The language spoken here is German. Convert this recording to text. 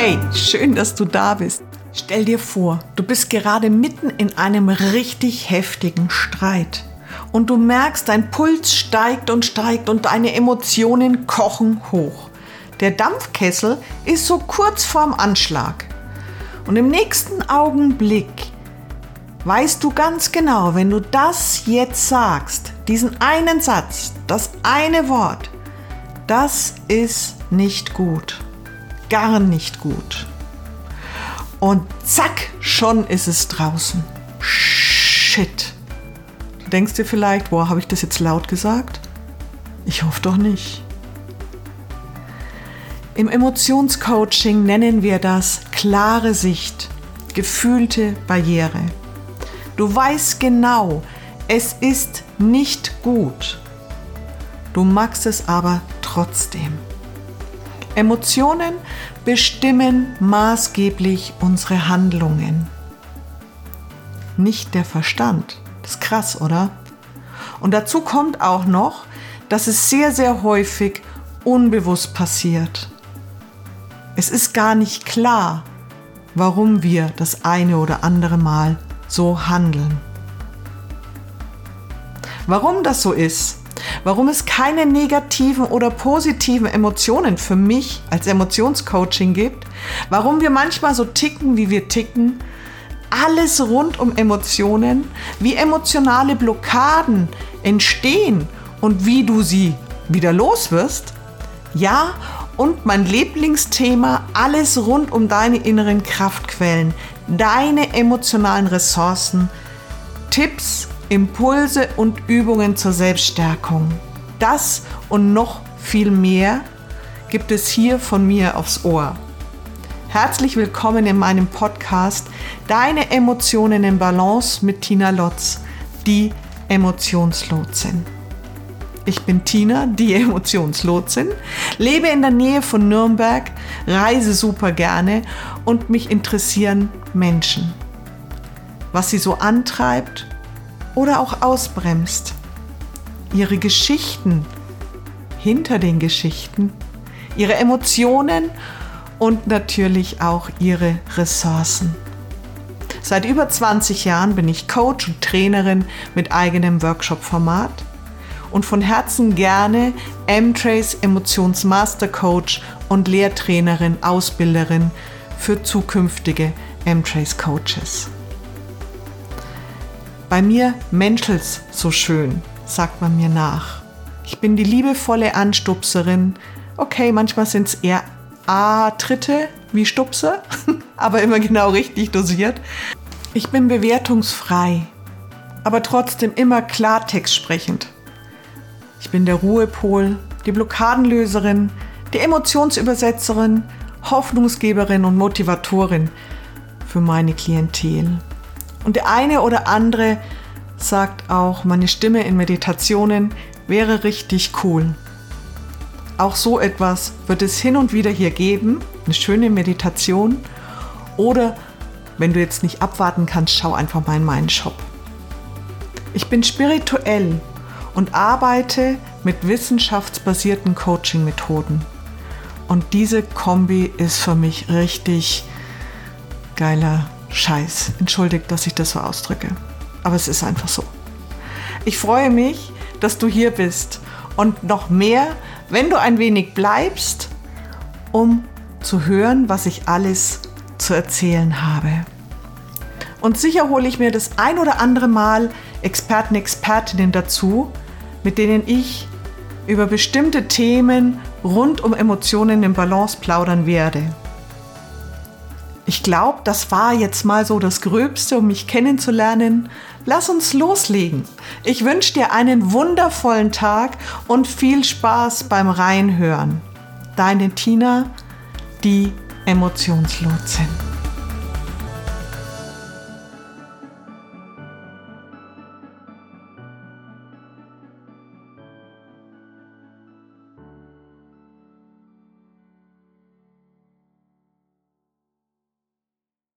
Hey, schön, dass du da bist. Stell dir vor, du bist gerade mitten in einem richtig heftigen Streit. Und du merkst, dein Puls steigt und steigt und deine Emotionen kochen hoch. Der Dampfkessel ist so kurz vorm Anschlag. Und im nächsten Augenblick weißt du ganz genau, wenn du das jetzt sagst, diesen einen Satz, das eine Wort, das ist nicht gut. Gar nicht gut. Und zack, schon ist es draußen. Shit. Du denkst dir vielleicht, boah, habe ich das jetzt laut gesagt? Ich hoffe doch nicht. Im Emotionscoaching nennen wir das klare Sicht, gefühlte Barriere. Du weißt genau, es ist nicht gut. Du magst es aber trotzdem. Emotionen bestimmen maßgeblich unsere Handlungen. Nicht der Verstand. Das ist krass, oder? Und dazu kommt auch noch, dass es sehr, sehr häufig unbewusst passiert. Es ist gar nicht klar, warum wir das eine oder andere Mal so handeln. Warum das so ist, warum es keine negativen oder positiven Emotionen für mich als Emotionscoaching gibt, warum wir manchmal so ticken, wie wir ticken, alles rund um Emotionen, wie emotionale Blockaden entstehen und wie du sie wieder los wirst. Ja, und mein Lieblingsthema, alles rund um deine inneren Kraftquellen, deine emotionalen Ressourcen, Tipps, Impulse und Übungen zur Selbststärkung. Das und noch viel mehr gibt es hier von mir aufs Ohr. Herzlich willkommen in meinem Podcast Deine Emotionen in Balance mit Tina Lotz, die Emotionslotsin. Ich bin Tina, die Emotionslotsin, lebe in der Nähe von Nürnberg, reise super gerne und mich interessieren Menschen. Was sie so antreibt oder auch ausbremst. Ihre Geschichten hinter den Geschichten, ihre Emotionen und natürlich auch ihre Ressourcen. Seit über 20 Jahren bin ich Coach und Trainerin mit eigenem Workshop-Format und von Herzen gerne M-Trace Emotionsmaster Coach und Lehrtrainerin, Ausbilderin für zukünftige M-Trace Coaches. Bei mir menschelt's so schön, sagt man mir nach. Ich bin die liebevolle Anstupserin. Okay, manchmal sind es eher A-Tritte wie Stupse, aber immer genau richtig dosiert. Ich bin bewertungsfrei, aber trotzdem immer Klartext sprechend. Ich bin der Ruhepol, die Blockadenlöserin, die Emotionsübersetzerin, Hoffnungsgeberin und Motivatorin für meine Klientel. Und der eine oder andere sagt auch, meine Stimme in Meditationen wäre richtig cool. Auch so etwas wird es hin und wieder hier geben, eine schöne Meditation. Oder wenn du jetzt nicht abwarten kannst, schau einfach mal in meinen Shop. Ich bin spirituell und arbeite mit wissenschaftsbasierten Coaching-Methoden. Und diese Kombi ist für mich richtig geiler Scheiß. Entschuldigt, dass ich das so ausdrücke. Aber es ist einfach so. Ich freue mich, dass du hier bist und noch mehr, wenn du ein wenig bleibst, um zu hören, was ich alles zu erzählen habe. Und sicher hole ich mir das ein oder andere Mal Experten, Expertinnen dazu, mit denen ich über bestimmte Themen rund um Emotionen im Balance plaudern werde. Ich glaube, das war jetzt mal so das Gröbste, um mich kennenzulernen. Lass uns loslegen. Ich wünsche dir einen wundervollen Tag und viel Spaß beim Reinhören. Deine Tina, die Emotionslotsin.